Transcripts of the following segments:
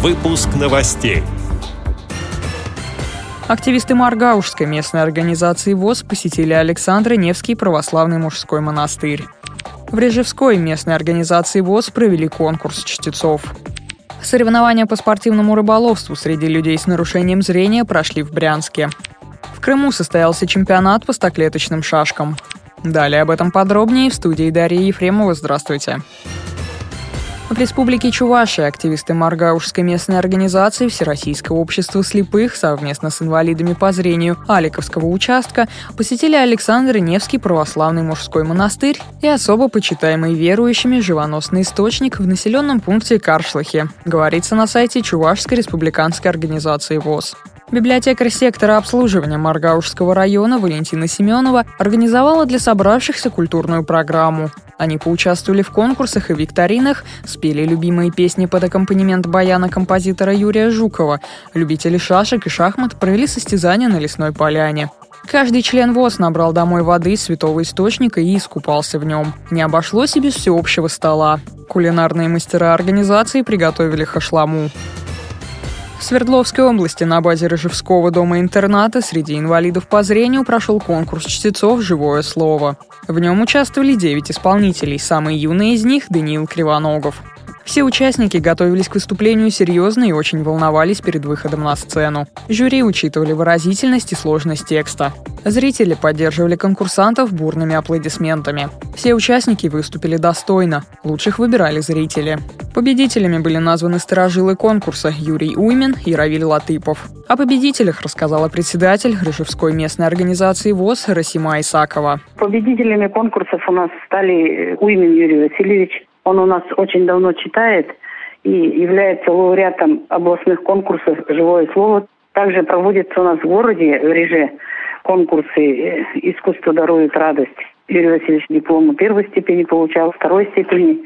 Выпуск новостей. Активисты Маргаушской местной организации ВОЗ посетили Александр Невский православный мужской монастырь. В Режевской местной организации ВОЗ провели конкурс чтецов. Соревнования по спортивному рыболовству среди людей с нарушением зрения прошли в Брянске. В Крыму состоялся чемпионат по стоклеточным шашкам. Далее об этом подробнее в студии Дарьи Ефремова. Здравствуйте. В Республике Чувашия активисты Маргаушской местной организации Всероссийского общества слепых совместно с инвалидами по зрению Аликовского участка посетили Александр Невский православный мужской монастырь и особо почитаемый верующими живоносный источник в населенном пункте Каршлахе, говорится на сайте Чувашской республиканской организации ВОЗ. Библиотекарь сектора обслуживания Маргаушского района Валентина Семенова организовала для собравшихся культурную программу. Они поучаствовали в конкурсах и викторинах, спели любимые песни под аккомпанемент баяна композитора Юрия Жукова. Любители шашек и шахмат провели состязания на лесной поляне. Каждый член ВОЗ набрал домой воды из святого источника и искупался в нем. Не обошлось и без всеобщего стола. Кулинарные мастера организации приготовили хашламу. В Свердловской области на базе Рыжевского дома-интерната среди инвалидов по зрению прошел конкурс чтецов «Живое слово». В нем участвовали 9 исполнителей, самый юный из них – Даниил Кривоногов. Все участники готовились к выступлению серьезно и очень волновались перед выходом на сцену. Жюри учитывали выразительность и сложность текста. Зрители поддерживали конкурсантов бурными аплодисментами. Все участники выступили достойно. Лучших выбирали зрители. Победителями были названы сторожилы конкурса Юрий Уймин и Равиль Латыпов. О победителях рассказала председатель Рыжевской местной организации ВОЗ Расима Исакова. Победителями конкурсов у нас стали Уймин Юрий Васильевич, он у нас очень давно читает и является лауреатом областных конкурсов «Живое слово». Также проводится у нас в городе, в Реже, конкурсы э, «Искусство дарует радость». Юрий Васильевич диплом первой степени получал, второй степени.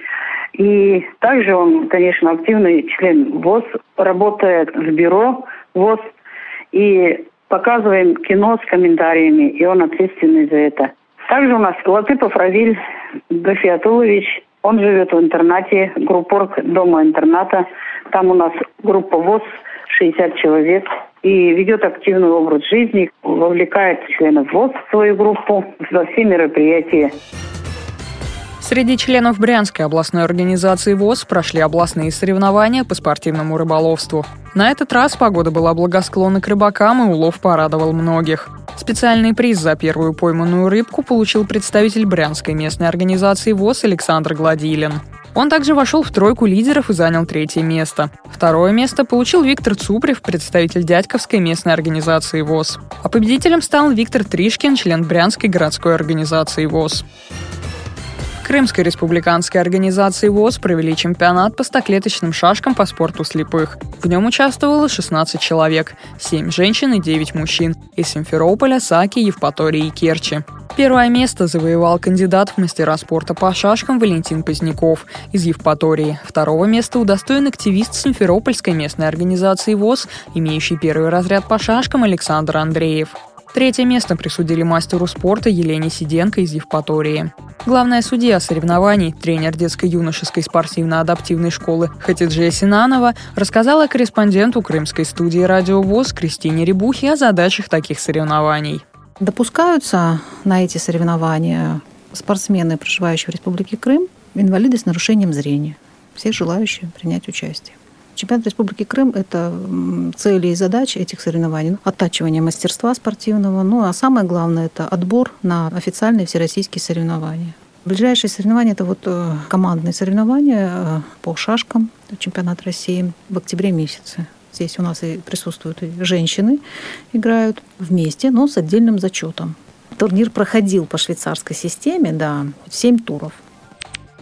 И также он, конечно, активный член ВОЗ, работает в бюро ВОЗ. И показываем кино с комментариями, и он ответственный за это. Также у нас Латыпов Равиль Гафиатулович, он живет в интернате, группорг дома-интерната. Там у нас группа ВОЗ, 60 человек. И ведет активный образ жизни, вовлекает членов ВОЗ в свою группу во все мероприятия. Среди членов Брянской областной организации ВОЗ прошли областные соревнования по спортивному рыболовству. На этот раз погода была благосклонна к рыбакам и улов порадовал многих. Специальный приз за первую пойманную рыбку получил представитель Брянской местной организации ВОЗ Александр Гладилин. Он также вошел в тройку лидеров и занял третье место. Второе место получил Виктор Цупрев, представитель Дядьковской местной организации ВОЗ. А победителем стал Виктор Тришкин, член Брянской городской организации ВОЗ. Крымской республиканской организации ВОЗ провели чемпионат по стоклеточным шашкам по спорту слепых. В нем участвовало 16 человек, 7 женщин и 9 мужчин из Симферополя, Саки, Евпатории и Керчи. Первое место завоевал кандидат в мастера спорта по шашкам Валентин Поздняков из Евпатории. Второго места удостоен активист Симферопольской местной организации ВОЗ, имеющий первый разряд по шашкам Александр Андреев. Третье место присудили мастеру спорта Елене Сиденко из Евпатории. Главная судья соревнований, тренер детско-юношеской спортивно-адаптивной школы Хатиджия Синанова, рассказала корреспонденту крымской студии «Радио ВОЗ» Кристине Рябухи о задачах таких соревнований. Допускаются на эти соревнования спортсмены, проживающие в Республике Крым, инвалиды с нарушением зрения. Все желающие принять участие. Чемпионат Республики Крым – это цели и задачи этих соревнований. Оттачивание мастерства спортивного. Ну, а самое главное – это отбор на официальные всероссийские соревнования. Ближайшие соревнования – это вот э, командные соревнования э, по шашкам, чемпионат России в октябре месяце. Здесь у нас и присутствуют и женщины, играют вместе, но с отдельным зачетом. Турнир проходил по швейцарской системе, да, 7 туров.